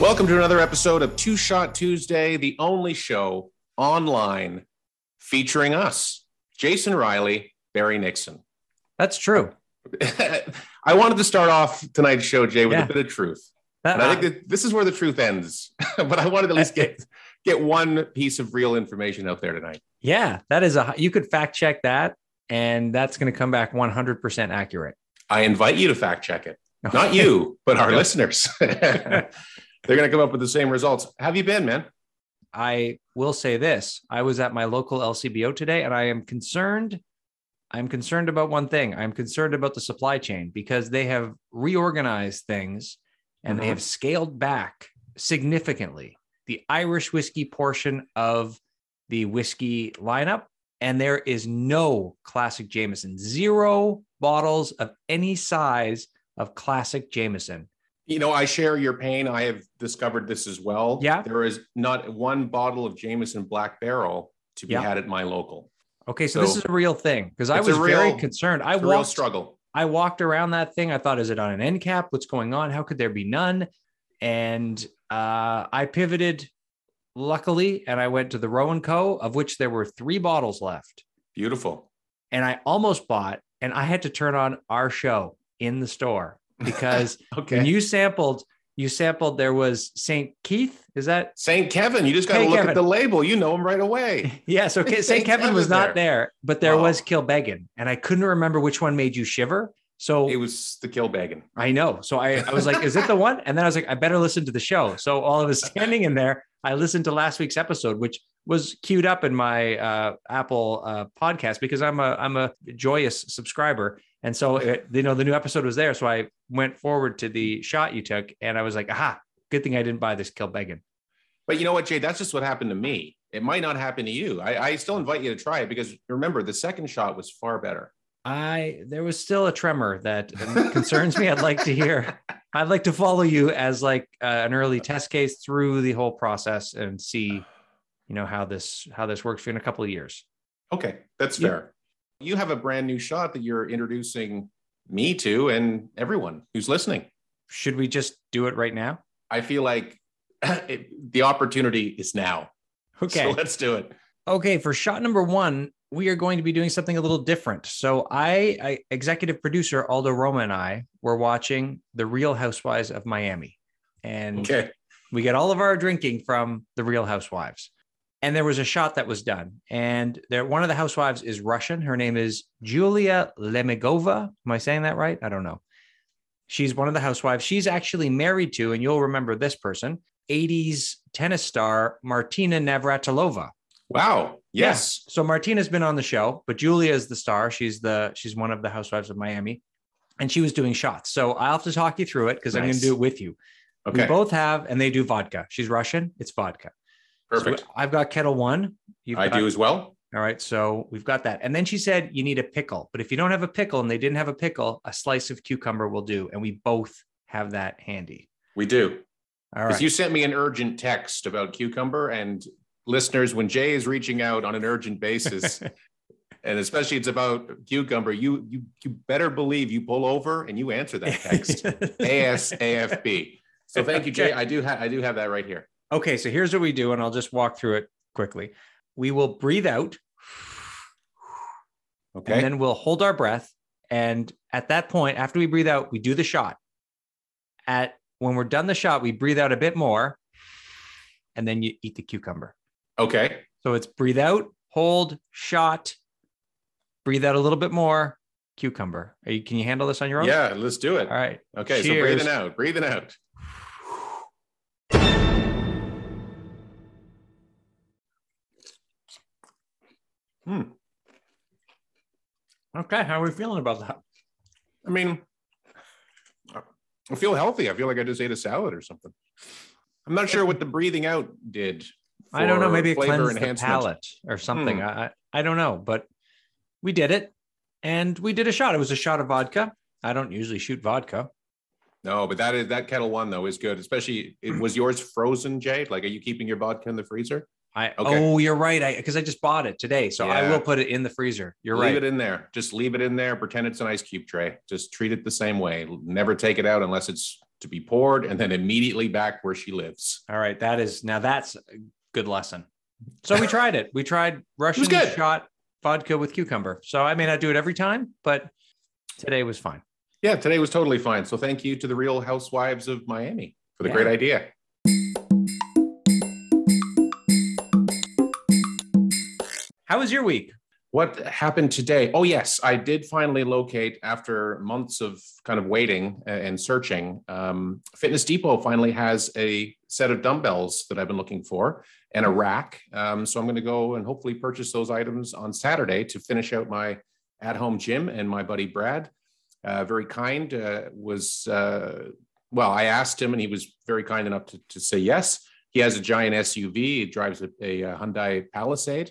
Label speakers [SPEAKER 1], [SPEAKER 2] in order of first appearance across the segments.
[SPEAKER 1] Welcome to another episode of Two Shot Tuesday, the only show online featuring us, Jason Riley, Barry Nixon.
[SPEAKER 2] That's true.
[SPEAKER 1] I wanted to start off tonight's show, Jay, with
[SPEAKER 2] Yeah.
[SPEAKER 1] a bit of truth. And I think that this is where the truth ends. but I wanted to at least get get one piece of real information out there tonight.
[SPEAKER 2] yeah, that is a you could fact check that, and that's going to come back 100% accurate.
[SPEAKER 1] I invite you to fact check it. Not you, but our listeners. They're going to come up with the same results. Have you been, man?
[SPEAKER 2] I will say this: I was at my local LCBO today, and I am concerned. I'm concerned about one thing. I'm concerned about the supply chain because they have reorganized things and they
[SPEAKER 1] Mhm.
[SPEAKER 2] have scaled back significantly the Irish whiskey portion of the whiskey lineup. And there is no classic Jameson, zero bottles of any size of classic Jameson.
[SPEAKER 1] You know, I share your pain. I have discovered this as well.
[SPEAKER 2] Yeah.
[SPEAKER 1] There is not one bottle of Jameson Black Barrel to be
[SPEAKER 2] Yeah.
[SPEAKER 1] had at my local.
[SPEAKER 2] Okay, so, this is a real thing because I was very concerned. I
[SPEAKER 1] real
[SPEAKER 2] walked
[SPEAKER 1] struggle.
[SPEAKER 2] I walked around that thing. I thought, is it on an end cap? What's going on? How could there be none? And uh, I pivoted, luckily, and I went to the Roe & Co., of which there were three bottles left.
[SPEAKER 1] Beautiful.
[SPEAKER 2] And I almost bought, and I had to turn on our show in the store because
[SPEAKER 1] Okay.
[SPEAKER 2] when you sampled, you sampled, there was St. Keith. Is that?
[SPEAKER 1] St. Kevin, you just got to look
[SPEAKER 2] Kevin.
[SPEAKER 1] at the label. You know him right away.
[SPEAKER 2] Yes. Okay. St.
[SPEAKER 1] St.
[SPEAKER 2] Kevin was not there, but there
[SPEAKER 1] Oh.
[SPEAKER 2] was Kilbeggan. And I couldn't remember which one made you shiver. So
[SPEAKER 1] It was the Kilbeggan.
[SPEAKER 2] I know. So I, I was like, is it the one? And then I was like, I better listen to the show. So all I was standing in there, I listened to last week's episode, which was queued up in my uh, Apple uh, podcast because I'm a I'm a joyous subscriber, and so it, you know the new episode was there. So I went forward to the shot you took, and I was like, aha, good thing I didn't buy this Kilbeggan.
[SPEAKER 1] But you know what, Jay? That's just what happened to me. It might not happen to you. I, I still invite you to try it because remember, the second shot was far better.
[SPEAKER 2] I there was still a tremor that concerns me. I'd like to hear. I'd like to follow you as like uh, an early test case through the whole process and see, you know, how this how this works for you in a couple of years.
[SPEAKER 1] Okay, that's fair. You have a brand new shot that you're introducing me to and everyone who's listening.
[SPEAKER 2] Should we just do it right now?
[SPEAKER 1] I feel like it, the opportunity is now.
[SPEAKER 2] Okay.
[SPEAKER 1] So let's do it.
[SPEAKER 2] Okay, for shot number one, we are going to be doing something a little different. So, I, I executive producer Aldo Roma and I were watching The Real Housewives of Miami, and
[SPEAKER 1] Okay.
[SPEAKER 2] we get all of our drinking from The Real Housewives. And there was a shot that was done, and there one of the housewives is Russian. Her name is Julia Lemigova. Am I saying that right? I don't know. She's one of the housewives. She's actually married to, and you'll remember this person, 80s tennis star Martina Navratilova.
[SPEAKER 1] Wow. Yes.
[SPEAKER 2] So Martina's been on the show, but Julia is the star. She's the she's one of the housewives of Miami, and she was doing shots. So I'll have to talk you through it because I'm gonna do it with you.
[SPEAKER 1] Okay.
[SPEAKER 2] We both have, and they do vodka. She's Russian. It's vodka. So
[SPEAKER 1] Perfect.
[SPEAKER 2] I've got Ketel One. You've
[SPEAKER 1] I
[SPEAKER 2] got-
[SPEAKER 1] do as well.
[SPEAKER 2] All right. So we've got that. And then she said you need a pickle, but if you don't have a pickle and they didn't have a pickle, a slice of cucumber will do. And we both have that handy.
[SPEAKER 1] We do.
[SPEAKER 2] All right.
[SPEAKER 1] Because you sent me an urgent text about cucumber and listeners, when Jay is reaching out on an urgent basis, and especially it's about cucumber, you you you better believe you pull over and you answer that text. ASAFB. So thank you, Jay. I do have I do have that right here.
[SPEAKER 2] Okay, so here's what we do, and I'll just walk through it quickly. We will breathe out,
[SPEAKER 1] Okay.
[SPEAKER 2] and then we'll hold our breath. And at that point, after we breathe out, we do the shot. At when we're done the shot, we breathe out a bit more, and then you eat the cucumber.
[SPEAKER 1] okay.
[SPEAKER 2] So it's breathe out, hold, shot, breathe out a little bit more, cucumber. Are you, can you handle this on your own?
[SPEAKER 1] Yeah, let's do it.
[SPEAKER 2] All right.
[SPEAKER 1] Okay,
[SPEAKER 2] Cheers.
[SPEAKER 1] so breathing out, breathing out. Hmm.
[SPEAKER 2] Okay. How are we feeling about that?
[SPEAKER 1] I mean, I feel healthy. I feel like I just ate a salad or something. I'm not sure what the breathing out did.
[SPEAKER 2] I don't know. Maybe it cleansed the
[SPEAKER 1] enhancement.
[SPEAKER 2] palate or something.
[SPEAKER 1] Hmm.
[SPEAKER 2] I, I I don't know, but we did it, and we did a shot. It was a shot of vodka. I don't usually shoot vodka.
[SPEAKER 1] No, but that is that Ketel One though is good. Especially, it, was yours frozen, Jay? Like, are you keeping your vodka in the freezer?
[SPEAKER 2] I
[SPEAKER 1] Okay.
[SPEAKER 2] oh, you're right. I because I just bought it today, so I will put it in the freezer. You're
[SPEAKER 1] leave
[SPEAKER 2] right.
[SPEAKER 1] Leave it in there. Just leave it in there. Pretend it's an ice cube tray. Just treat it the same way. Never take it out unless it's to be poured and then immediately back where she lives.
[SPEAKER 2] All right, that is now that's a good lesson. So we tried it. We tried Russian shot vodka with cucumber. So I may not do it every time, but today was fine.
[SPEAKER 1] Yeah, today was totally fine. So thank you to the Real Housewives of Miami for the
[SPEAKER 2] Yeah.
[SPEAKER 1] great idea.
[SPEAKER 2] How was your week?
[SPEAKER 1] What happened today? Oh, yes, I did finally locate after months of kind of waiting and searching. Um, Fitness Depot finally has a set of dumbbells that I've been looking for and a rack. Um, so I'm going to go and hopefully purchase those items on Saturday to finish out my at home gym. And my buddy Brad, uh, very kind, uh, was, uh, well, I asked him and he was very kind enough to, to say yes. He has a giant SUV, he drives a, a uh, Hyundai Palisade.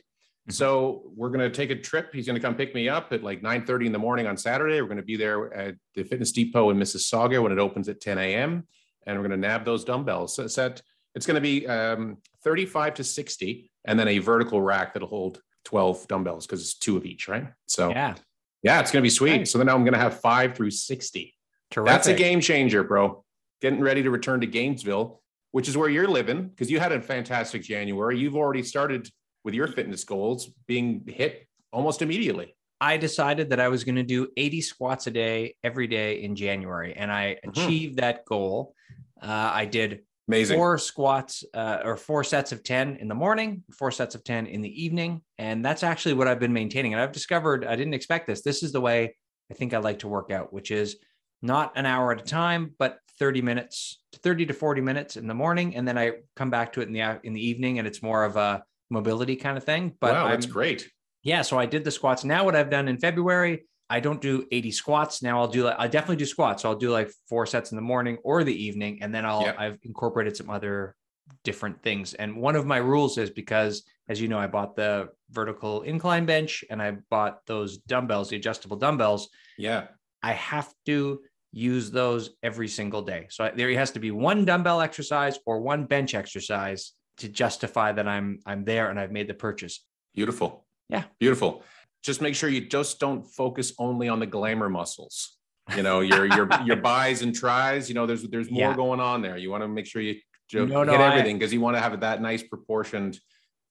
[SPEAKER 1] So we're going to take a trip. He's going to come pick me up at like 9 30 in the morning on Saturday. We're going to be there at the Fitness Depot in Mississauga when it opens at 10 a.m. And we're going to nab those dumbbells. So it's, it's going to be um, 35 to 60 and then a vertical rack that'll hold 12 dumbbells because it's two of each, right? So yeah,
[SPEAKER 2] Yeah,
[SPEAKER 1] it's going to be sweet.
[SPEAKER 2] Nice.
[SPEAKER 1] So then now I'm going to have five through 60.
[SPEAKER 2] terrific.
[SPEAKER 1] That's a game changer, bro. Getting ready to return to Gainesville, which is where you're living because you had a fantastic January. You've already started with your fitness goals being hit almost immediately.
[SPEAKER 2] I decided that I was going to do 80 squats a day every day in January, and I
[SPEAKER 1] Mhm.
[SPEAKER 2] achieved that goal. Uh, I did
[SPEAKER 1] Amazing.
[SPEAKER 2] four squats uh, or four sets of 10 in the morning, four sets of 10 in the evening. And that's actually what I've been maintaining. And I've discovered I didn't expect this. This is the way I think I like to work out, which is not an hour at a time, but 30 minutes, 30 to 40 minutes in the morning. And then I come back to it in the, in the evening and it's more of a mobility kind of thing. But
[SPEAKER 1] wow, that's
[SPEAKER 2] I'm-
[SPEAKER 1] great.
[SPEAKER 2] yeah, so I did the squats. Now what I've done in February, I don't do 80 squats. Now I'll do like I definitely do squats. So I'll do like four sets in the morning or the evening, and then I'll
[SPEAKER 1] Yeah.
[SPEAKER 2] I've incorporated some other different things. And one of my rules is because as you know, I bought the vertical incline bench and I bought those dumbbells, the adjustable dumbbells.
[SPEAKER 1] Yeah.
[SPEAKER 2] I have to use those every single day. So there has to be one dumbbell exercise or one bench exercise to justify that I'm I'm there and I've made the purchase.
[SPEAKER 1] Beautiful.
[SPEAKER 2] Yeah.
[SPEAKER 1] Beautiful. Just make sure you just don't focus only on the glamour muscles. You know, your your your buys and tries, you know, there's there's more
[SPEAKER 2] Yeah.
[SPEAKER 1] going on there. You want to make sure you
[SPEAKER 2] No,
[SPEAKER 1] hit
[SPEAKER 2] I-
[SPEAKER 1] everything because you want to have that nice proportioned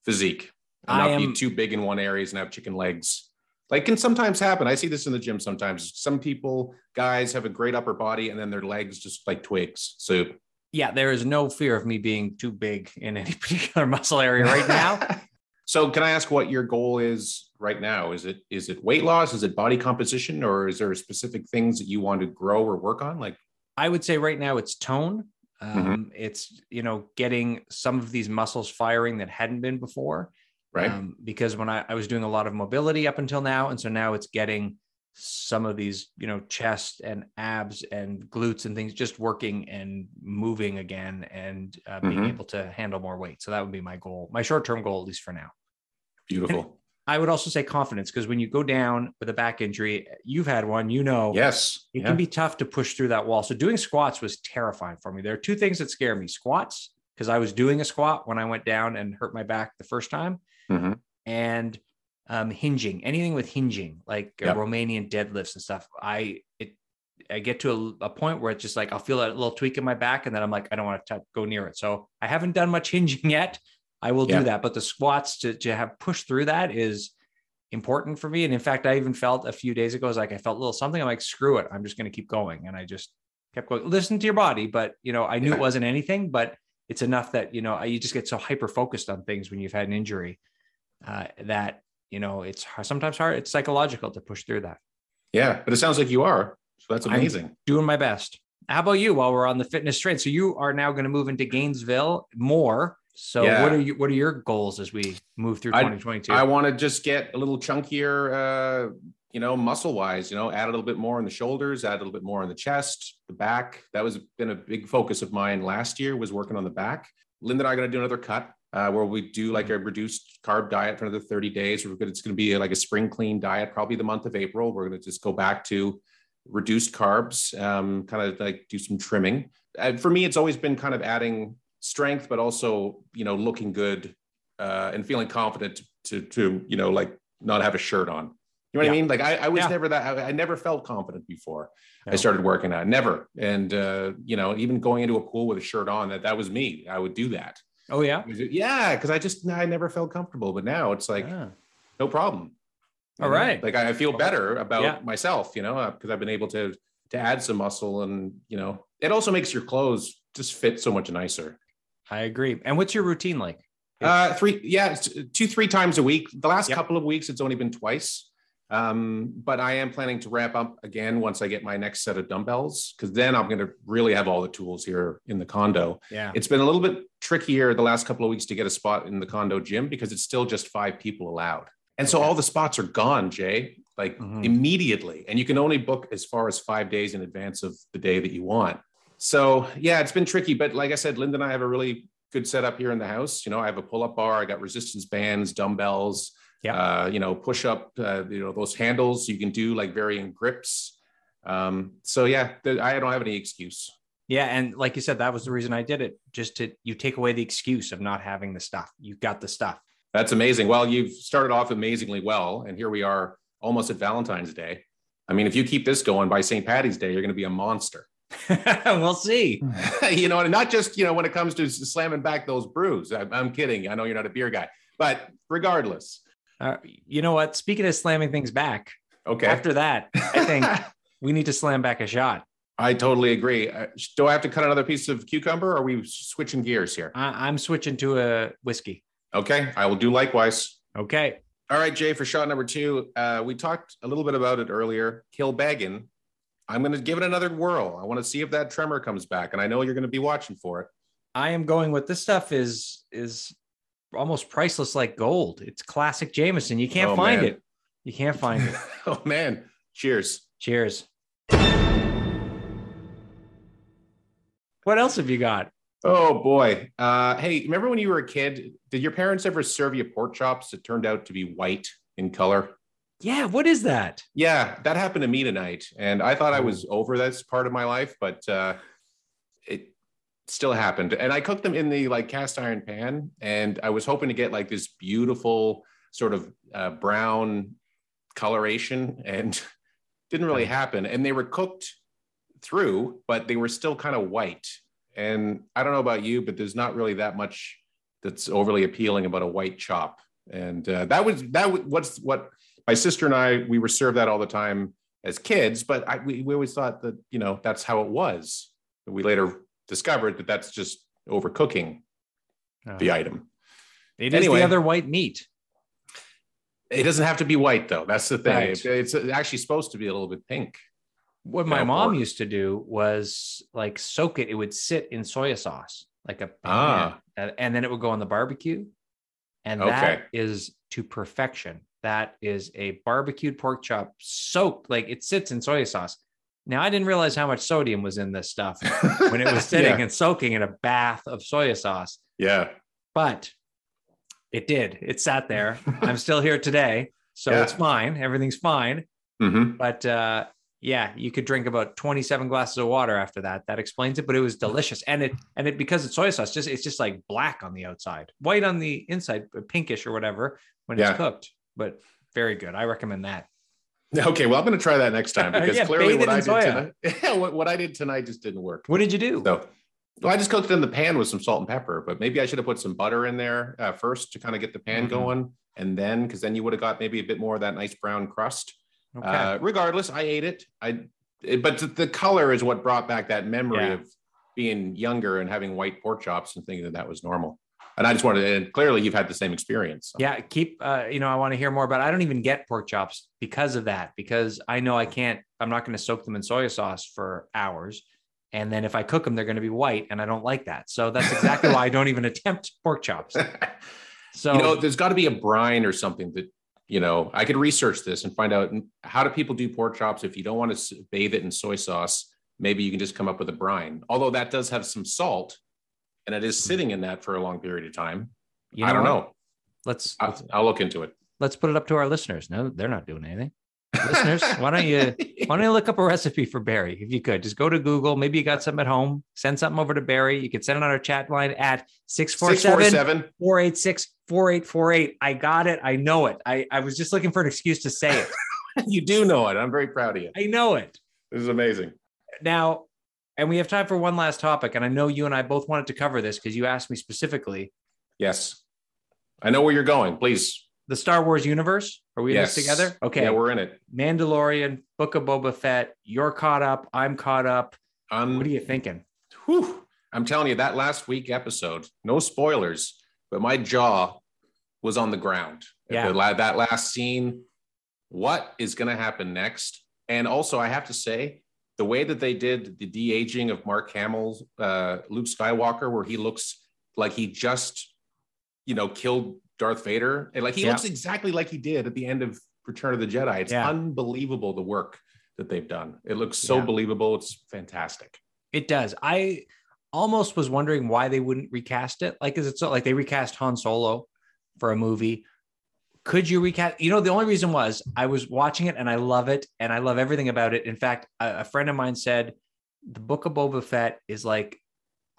[SPEAKER 1] physique and
[SPEAKER 2] I
[SPEAKER 1] not
[SPEAKER 2] am-
[SPEAKER 1] be too big in one areas and have chicken legs. Like can sometimes happen. I see this in the gym sometimes. Some people, guys have a great upper body and then their legs just like twigs. So
[SPEAKER 2] yeah, there is no fear of me being too big in any particular muscle area right now.
[SPEAKER 1] so can I ask what your goal is right now? Is it is it weight loss? Is it body composition? Or is there specific things that you want to grow or work on? Like
[SPEAKER 2] I would say right now it's tone. Um,
[SPEAKER 1] Mhm.
[SPEAKER 2] It's you know getting some of these muscles firing that hadn't been before.
[SPEAKER 1] right?
[SPEAKER 2] Um, because when I, I was doing a lot of mobility up until now, and so now it's getting some of these you know chest and abs and glutes and things just working and moving again and uh, being
[SPEAKER 1] Mhm.
[SPEAKER 2] able to handle more weight. So that would be my goal, my short term goal at least for now.
[SPEAKER 1] Beautiful.
[SPEAKER 2] I would also say confidence because when you go down with a back injury, you've had one, you know,
[SPEAKER 1] Yes.
[SPEAKER 2] it
[SPEAKER 1] Yeah.
[SPEAKER 2] can be tough to push through that wall. So doing squats was terrifying for me. There are two things that scare me: squats because I was doing a squat when I went down and hurt my back the first time,
[SPEAKER 1] Mhm.
[SPEAKER 2] and um, hinging. Anything with hinging, like uh,
[SPEAKER 1] Yep.
[SPEAKER 2] Romanian deadlifts and stuff. I it I get to a, a point where it's just like I'll feel a little tweak in my back, and then I'm like I don't want to go near it. So I haven't done much hinging yet. I will
[SPEAKER 1] Yeah.
[SPEAKER 2] do that, but the squats to to have pushed through that is important for me. And in fact, I even felt a few days ago, I was like, I felt a little something. I'm like, screw it. I'm just going to keep going. And I just kept going, listen to your body. But, you know, I knew
[SPEAKER 1] Yeah.
[SPEAKER 2] it wasn't anything, but it's enough that, you know, I- you just get so hyper focused on things when you've had an injury uh, that, you know, it's hard, sometimes hard. It's psychological to push through that.
[SPEAKER 1] Yeah. But it sounds like you are. So that's
[SPEAKER 2] I'm-
[SPEAKER 1] amazing.
[SPEAKER 2] Doing my best. How about you while we're on the fitness train? So you are now going to move into Gainesville more. So
[SPEAKER 1] Yeah.
[SPEAKER 2] what are you, what are your goals as we move through
[SPEAKER 1] I-
[SPEAKER 2] 2022?
[SPEAKER 1] I want to just get a little chunkier, uh, you know, muscle wise, you know, add a little bit more in the shoulders, add a little bit more in the chest, the back. That was been a big focus of mine last year was working on the back. Linda and I are going to do another cut uh, where we do like a reduced carb diet for another 30 days. We're gonna, it's going to be like a spring clean diet, probably the month of April. We're going to just go back to reduced carbs, um, kind of like do some trimming. And for me, it's always been kind of adding strength, but also, you know, looking good uh, and feeling confident to, to, you know, like not have a shirt on. You know what
[SPEAKER 2] Yeah.
[SPEAKER 1] I mean? Like I, I was
[SPEAKER 2] Yeah.
[SPEAKER 1] never that. I, I never felt confident before
[SPEAKER 2] No.
[SPEAKER 1] I started working out. Never. And uh, you know, even going into a pool with a shirt on, that that was me. I would do that.
[SPEAKER 2] Oh yeah.
[SPEAKER 1] Yeah, because I just I never felt comfortable. But now it's like
[SPEAKER 2] Ah.
[SPEAKER 1] no problem. You
[SPEAKER 2] All
[SPEAKER 1] know?
[SPEAKER 2] right.
[SPEAKER 1] Like I I feel better about
[SPEAKER 2] Yeah.
[SPEAKER 1] myself, you know, because I've been able to to add some muscle, and you know, it also makes your clothes just fit so much nicer.
[SPEAKER 2] I agree. And what's your routine like?
[SPEAKER 1] Uh, three, yeah, two, three times a week. The last
[SPEAKER 2] Yep.
[SPEAKER 1] couple of weeks, it's only been twice. Um, but I am planning to wrap up again once I get my next set of dumbbells, because then I'm going to really have all the tools here in the condo.
[SPEAKER 2] Yeah.
[SPEAKER 1] It's been a little bit trickier the last couple of weeks to get a spot in the condo gym because it's still just five people allowed. And so all the spots are gone, Jay, like
[SPEAKER 2] Mhm.
[SPEAKER 1] immediately. And you can only book as far as five days in advance of the day that you want. So yeah, it's been tricky. But like I said, Linda and I have a really good setup here in the house. You know, I have a pull-up bar, I got resistance bands, dumbbells,
[SPEAKER 2] Yeah.
[SPEAKER 1] uh, you know, push up, uh, you know, those handles you can do like varying grips. Um, so yeah, th- I don't have any excuse.
[SPEAKER 2] Yeah, and like you said, that was the reason I did it. Just to you take away the excuse of not having the stuff. You've got the stuff.
[SPEAKER 1] That's amazing. Well, you've started off amazingly well, and here we are almost at Valentine's Day. I mean, if you keep this going by St. Patty's Day, you're going to be a monster.
[SPEAKER 2] we'll see.
[SPEAKER 1] you know, and not just you know when it comes to slamming back those brews. I, I'm kidding. I know you're not a beer guy, but regardless,
[SPEAKER 2] Uh, you know what? Speaking of slamming things back,
[SPEAKER 1] okay.
[SPEAKER 2] after that, I think we need to slam back a shot.
[SPEAKER 1] I totally agree. Uh, do I have to cut another piece of cucumber? Or are we switching gears here?
[SPEAKER 2] I, I'm switching to a whiskey.
[SPEAKER 1] Okay, I will do likewise.
[SPEAKER 2] Okay.
[SPEAKER 1] All right, Jay, for shot number two, uh, we talked a little bit about it earlier. Kilbeggan. I'm going to give it another whirl. I want to see if that tremor comes back, and I know you're going to be watching for it.
[SPEAKER 2] I am going with this stuff is is almost priceless like gold. It's classic Jameson. You can't
[SPEAKER 1] Oh,
[SPEAKER 2] find
[SPEAKER 1] man.
[SPEAKER 2] it. You can't find it.
[SPEAKER 1] oh man, cheers.
[SPEAKER 2] Cheers. What else have you got?
[SPEAKER 1] Oh boy. Uh, hey, remember when you were a kid? Did your parents ever serve you pork chops that turned out to be white in color?
[SPEAKER 2] Yeah, what is that?
[SPEAKER 1] Yeah, that happened to me tonight, and I thought I was over this part of my life, but uh, still happened. And I cooked them in the like cast iron pan, and I was hoping to get like this beautiful sort of uh, brown coloration, and didn't really happen. And they were cooked through, but they were still kind of white. And I don't know about you, but there's not really that much that's overly appealing about a white chop. And uh, that was that was what's what my sister and I we were served that all the time as kids, but I, we, we always thought that you know that's how it was. We later discovered that that's just overcooking the item.
[SPEAKER 2] It is
[SPEAKER 1] Anyway.
[SPEAKER 2] the other white meat.
[SPEAKER 1] It doesn't have to be white though. That's the thing.
[SPEAKER 2] Right.
[SPEAKER 1] It's, actually supposed to be a little bit pink.
[SPEAKER 2] What my mom
[SPEAKER 1] pork.
[SPEAKER 2] used to do was like soak it. It would sit in soy sauce, like a
[SPEAKER 1] Ah.
[SPEAKER 2] and then it would go on the barbecue. And
[SPEAKER 1] Okay.
[SPEAKER 2] that is to perfection. That is a barbecued pork chop soaked, like it sits in soy sauce. Now I didn't realize how much sodium was in this stuff when it was sitting
[SPEAKER 1] yeah.
[SPEAKER 2] and soaking in a bath of soy sauce,
[SPEAKER 1] yeah.
[SPEAKER 2] but it did. It sat there. I'm still here today, so
[SPEAKER 1] Yeah.
[SPEAKER 2] it's fine. Everything's fine.
[SPEAKER 1] Mhm.
[SPEAKER 2] But uh, yeah, you could drink about 27 glasses of water after that. That explains it. But it was delicious, and it and it because it's soy sauce, just it's just like black on the outside, white on the inside, pinkish or whatever when
[SPEAKER 1] Yeah.
[SPEAKER 2] it's cooked. But very good. I recommend that.
[SPEAKER 1] Okay, well, I'm going to try that next time because
[SPEAKER 2] Yeah,
[SPEAKER 1] clearly what I did
[SPEAKER 2] soya.
[SPEAKER 1] tonight, what, what I did tonight just didn't work.
[SPEAKER 2] What did you do?
[SPEAKER 1] So, well, I just cooked it in the pan with some salt and pepper, but maybe I should have put some butter in there uh, first to kind of get the pan
[SPEAKER 2] Mhm.
[SPEAKER 1] going, and then because then you would have got maybe a bit more of that nice brown crust.
[SPEAKER 2] okay.
[SPEAKER 1] Uh, regardless, I ate it. I, it, but the, the color is what brought back that memory
[SPEAKER 2] Yeah.
[SPEAKER 1] of being younger and having white pork chops and thinking that that was normal. And I just wanted, and clearly you've had the same experience. so.
[SPEAKER 2] yeah, keep. Uh, you know, I want to hear more about. I don't even get pork chops because of that. Because I know I can't. I'm not going to soak them in soy sauce for hours, and then if I cook them, they're going to be white, and I don't like that. So that's exactly why I don't even attempt pork chops. So
[SPEAKER 1] you know, there's got to be a brine or something that you know. I could research this and find out how do people do pork chops if you don't want to bathe it in soy sauce. Maybe you can just come up with a brine. Although that does have some salt, and it is sitting in that for a long period of time.
[SPEAKER 2] you
[SPEAKER 1] I don't
[SPEAKER 2] what?
[SPEAKER 1] know.
[SPEAKER 2] Let's
[SPEAKER 1] I'll, I'll look into it.
[SPEAKER 2] let's put it up to our listeners. No, they're not doing anything. listeners, why don't you why don't you look up a recipe for Barry if you could? Just go to Google. Maybe you got something at home. Send something over to Barry. You could send it on our chat line at 647
[SPEAKER 1] 647.
[SPEAKER 2] 486 4848. I got it. I know it. I, I was just looking for an excuse to say it.
[SPEAKER 1] you do know it. I'm very proud of you.
[SPEAKER 2] I know it.
[SPEAKER 1] This is amazing.
[SPEAKER 2] Now, and we have time for one last topic. And I know you and I both wanted to cover this because you asked me specifically
[SPEAKER 1] Yes. I know where you're going. Please.
[SPEAKER 2] the Star Wars universe. Are we in this together? Okay.
[SPEAKER 1] Yeah, we're in it.
[SPEAKER 2] Mandalorian, Book of Boba Fett. You're caught up. I'm caught up.
[SPEAKER 1] Um,
[SPEAKER 2] What are you thinking?
[SPEAKER 1] whew. I'm telling you, that last week episode, no spoilers, but my jaw was on the ground.
[SPEAKER 2] Yeah.
[SPEAKER 1] The that last scene, what is going to happen next? And also, I have to say, the way that they did the de aging of Mark Hamill's uh, Luke Skywalker, where he looks like he just, you know, killed Darth Vader, and like he
[SPEAKER 2] Yeah.
[SPEAKER 1] looks exactly like he did at the end of Return of the Jedi. It's
[SPEAKER 2] Yeah.
[SPEAKER 1] unbelievable the work that they've done. It looks so
[SPEAKER 2] Yeah.
[SPEAKER 1] believable. It's fantastic.
[SPEAKER 2] It does. I almost was wondering why they wouldn't recast it. Like, is it so like they recast Han Solo for a movie? Could you recast? You know, the only reason was I was watching it and I love it and I love everything about it. In fact, a, a friend of mine said the Book of Boba Fett is like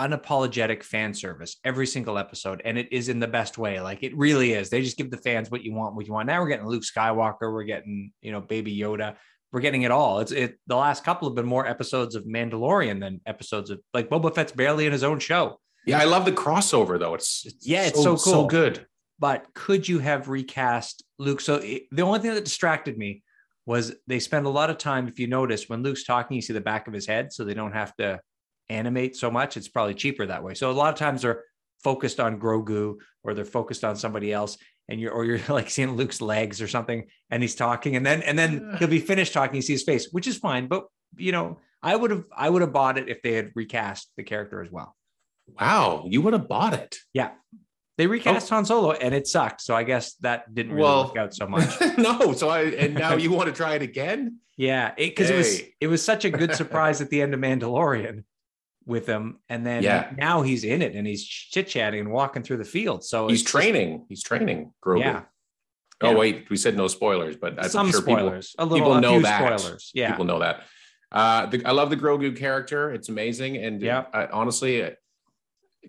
[SPEAKER 2] unapologetic fan service every single episode, and it is in the best way. Like it really is. They just give the fans what you want, what you want. Now we're getting Luke Skywalker, we're getting you know Baby Yoda, we're getting it all. It's it. The last couple have been more episodes of Mandalorian than episodes of like Boba Fett's barely in his own show.
[SPEAKER 1] Yeah, I love the crossover though. It's, it's
[SPEAKER 2] Yeah, it's so
[SPEAKER 1] so
[SPEAKER 2] cool.
[SPEAKER 1] good.
[SPEAKER 2] But could you have recast Luke? So it, the only thing that distracted me was they spend a lot of time. If you notice, when Luke's talking, you see the back of his head, so they don't have to animate so much. It's probably cheaper that way. So a lot of times they're focused on Grogu or they're focused on somebody else, and you're or you're like seeing Luke's legs or something, and he's talking, and then and then he'll be finished talking. You see his face, which is fine. But you know, I would have I would have bought it if they had recast the character as well.
[SPEAKER 1] Wow, you would have bought it.
[SPEAKER 2] Yeah. They recast Han Solo and it sucked. So I guess that didn't really
[SPEAKER 1] Well-
[SPEAKER 2] work out so much.
[SPEAKER 1] no, so I and now you want to try it again?
[SPEAKER 2] Yeah. Because it, was
[SPEAKER 1] Hey.
[SPEAKER 2] it was such a good surprise at the end of Mandalorian with him. And then
[SPEAKER 1] Yeah.
[SPEAKER 2] now he's in it and he's chit-chatting and walking through the field. So
[SPEAKER 1] He's
[SPEAKER 2] it's just-
[SPEAKER 1] training. He's training Grogu.
[SPEAKER 2] Yeah.
[SPEAKER 1] Oh
[SPEAKER 2] Yeah.
[SPEAKER 1] wait, we said no spoilers, but I'm
[SPEAKER 2] Some
[SPEAKER 1] sure people-
[SPEAKER 2] spoilers. a little
[SPEAKER 1] people
[SPEAKER 2] a
[SPEAKER 1] know
[SPEAKER 2] few
[SPEAKER 1] that.
[SPEAKER 2] spoilers. Yeah.
[SPEAKER 1] People know that. Uh, the, I love the Grogu character. It's amazing. And
[SPEAKER 2] Yeah.
[SPEAKER 1] I, honestly,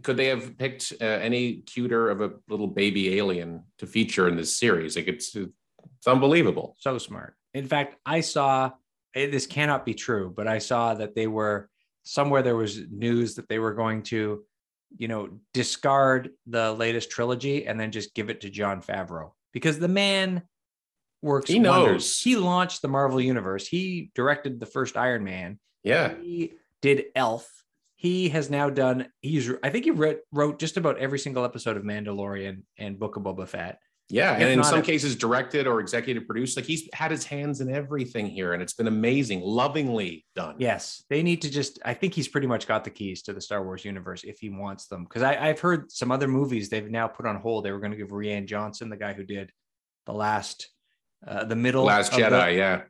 [SPEAKER 1] could they have picked uh, any cuter of a little baby alien to feature in this series? Like it's it's unbelievable.
[SPEAKER 2] so smart. In fact, I saw eh, this cannot be true, but I saw that they were somewhere there was news that they were going to, you know, discard the latest trilogy and then just give it to Jon Favreau because the man works.
[SPEAKER 1] He
[SPEAKER 2] wonders.
[SPEAKER 1] knows.
[SPEAKER 2] He launched the Marvel universe. He directed the first Iron Man.
[SPEAKER 1] Yeah.
[SPEAKER 2] He did Elf. He has now done. He's. I think he wrote wrote just about every single episode of Mandalorian and Book of Boba Fett.
[SPEAKER 1] Yeah,
[SPEAKER 2] If
[SPEAKER 1] and in some
[SPEAKER 2] a-
[SPEAKER 1] cases directed or executive produced. Like he's had his hands in everything here, and it's been amazing, lovingly done.
[SPEAKER 2] Yes, they need to just. I think he's pretty much got the keys to the Star Wars universe if he wants them. Because I've heard some other movies they've now put on hold. They were going to give Rian Johnson, the guy who did the last, uh, the middle,
[SPEAKER 1] Last
[SPEAKER 2] of the-
[SPEAKER 1] Jedi, yeah.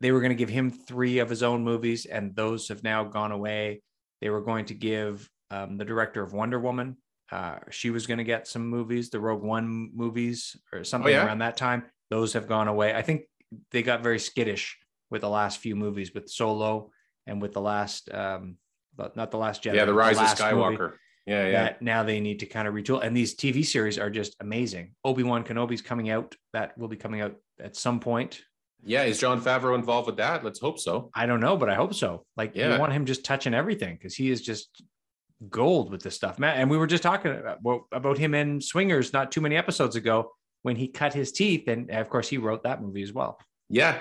[SPEAKER 2] they were going to give him three of his own movies, and those have now gone away. They were going to give um, the director of Wonder Woman. Uh, she was going to get some movies, the Rogue One movies, or something
[SPEAKER 1] yeah?
[SPEAKER 2] around that time. Those have gone away. I think they got very skittish with the last few movies, with Solo and with the last, um, not the last Jedi.
[SPEAKER 1] Yeah, the Rise of
[SPEAKER 2] last movie
[SPEAKER 1] Skywalker. Yeah, yeah.
[SPEAKER 2] That now they need to kind of retool, and these TV series are just amazing. Obi Wan Kenobi's coming out. That will be coming out at some point.
[SPEAKER 1] Yeah, is Jon Favreau involved with that? Let's hope so.
[SPEAKER 2] I don't know, but I hope so. Like
[SPEAKER 1] Yeah.
[SPEAKER 2] you want him just touching everything because he is just gold with this stuff, Matt. And we were just talking about, about him in Swingers not too many episodes ago when he cut his teeth, and of course he wrote that movie as well.
[SPEAKER 1] Yeah.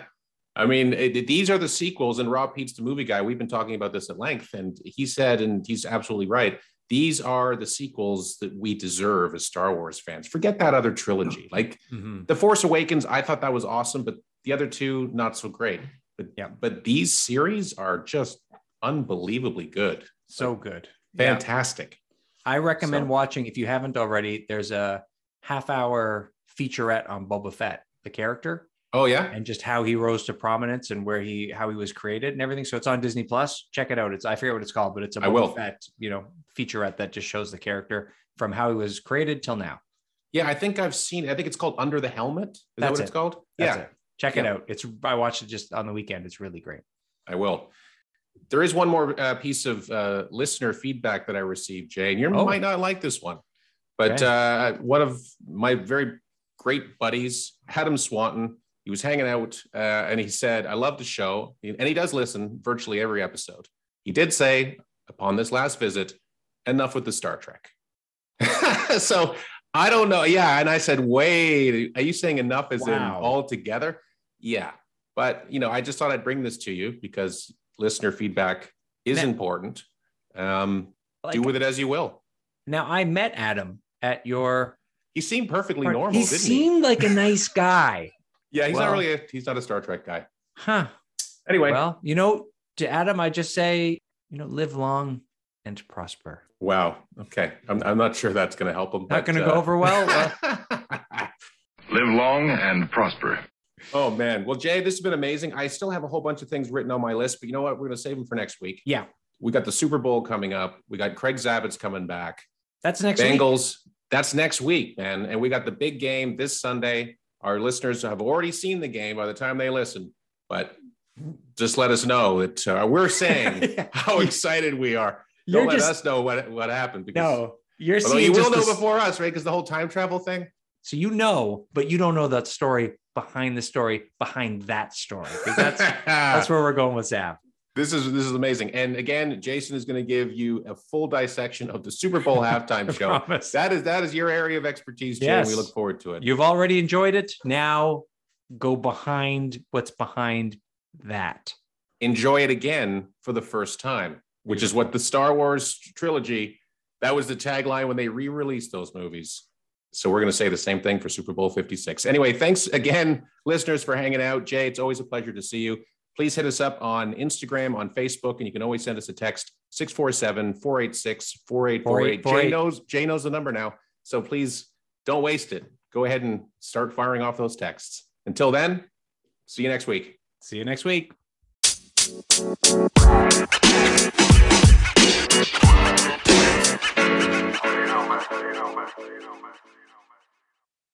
[SPEAKER 1] I mean, it, these are the sequels, and Rob Pete's the movie guy. We've been talking about this at length, and he said, and he's absolutely right. These are the sequels that we deserve as Star Wars fans. Forget that other trilogy. Oh. Like mm-hmm. The Force Awakens, I thought that was awesome, but the other two, not so great. But
[SPEAKER 2] Yeah.
[SPEAKER 1] but these series are just unbelievably good.
[SPEAKER 2] So good. Yeah.
[SPEAKER 1] Fantastic.
[SPEAKER 2] I recommend
[SPEAKER 1] So-
[SPEAKER 2] watching if you haven't already. There's a half hour featurette on Boba Fett, the character,
[SPEAKER 1] Oh, yeah.
[SPEAKER 2] and just how he rose to prominence and where he how he was created and everything. So it's on Disney Plus. Check it out. It's I forget what it's called, but it's a. Boba Fett, you know, featurette that just shows the character from how he was created till now.
[SPEAKER 1] Yeah, I think I've seen I think it's called Under the Helmet. Is that what
[SPEAKER 2] it.
[SPEAKER 1] it's called?
[SPEAKER 2] That's
[SPEAKER 1] yeah,
[SPEAKER 2] it. Check it out. It's I watched it just on the weekend. It's really great.
[SPEAKER 1] I will. There is one more uh, piece of uh, listener feedback that I received, Jay, and you
[SPEAKER 2] Oh.
[SPEAKER 1] might not like this one, but
[SPEAKER 2] Okay.
[SPEAKER 1] uh, one of my very great buddies, Adam Swanton, He was hanging out uh, and he said, I love the show. And he does listen virtually every episode. He did say, upon this last visit, enough with the Star Trek. so I don't know. Yeah. And I said, wait, are you saying enough is wow. in all together? Yeah. But, you know, I just thought I'd bring this to you because listener feedback is now, important. Um, like, do with it as you will.
[SPEAKER 2] Now, I met Adam at your.
[SPEAKER 1] He seemed perfectly normal.
[SPEAKER 2] He seemed
[SPEAKER 1] he?
[SPEAKER 2] like a nice guy.
[SPEAKER 1] yeah, he's well, not really. A, he's not a Star Trek guy.
[SPEAKER 2] Huh.
[SPEAKER 1] Anyway,
[SPEAKER 2] well, you know, to Adam, I just say, you know, live long and prosper.
[SPEAKER 1] Wow. Okay. I'm, I'm not sure that's going to help them.
[SPEAKER 2] Not going to uh... go over well.
[SPEAKER 3] live long and prosper.
[SPEAKER 1] Oh man. Well, Jay, this has been amazing. I still have a whole bunch of things written on my list, but you know what? We're going to save them for next week.
[SPEAKER 2] Yeah.
[SPEAKER 1] We got the Super Bowl coming up. We got Craig Zabit's coming back.
[SPEAKER 2] That's next week.
[SPEAKER 1] Bengals. Week. That's next week, man. And we got the big game this Sunday. Our listeners have already seen the game by the time they listen, but just let us know that uh, we're saying yeah. how excited we are. Don't let us know what what happened.
[SPEAKER 2] Because, no, you're
[SPEAKER 1] although you will know this... before us, right? Because the whole time travel thing.
[SPEAKER 2] So you know, but you don't know that story behind the story behind that story. That's that's where we're going with Zap.
[SPEAKER 1] This is this is amazing. And again, Jason is going to give you a full dissection of the Super Bowl halftime show. Promise. That is that is your area of expertise, Jay. Yes. we look forward to it.
[SPEAKER 2] You've already enjoyed it. Now go behind what's behind that.
[SPEAKER 1] Enjoy it again for the first time, which is what the Star Wars trilogy. That was the tagline when they re-released those movies. So we're going to say the same thing for Super Bowl 56. Anyway, thanks again, listeners, for hanging out. Jay, it's always a pleasure to see you. Please hit us up on Instagram, on Facebook, and you can always send us a text 647 486 4848. Jay knows, Jay knows the number now. So please don't waste it. Go ahead and start firing off those texts. Until then, see you next week.
[SPEAKER 2] See you next week. You know, man. You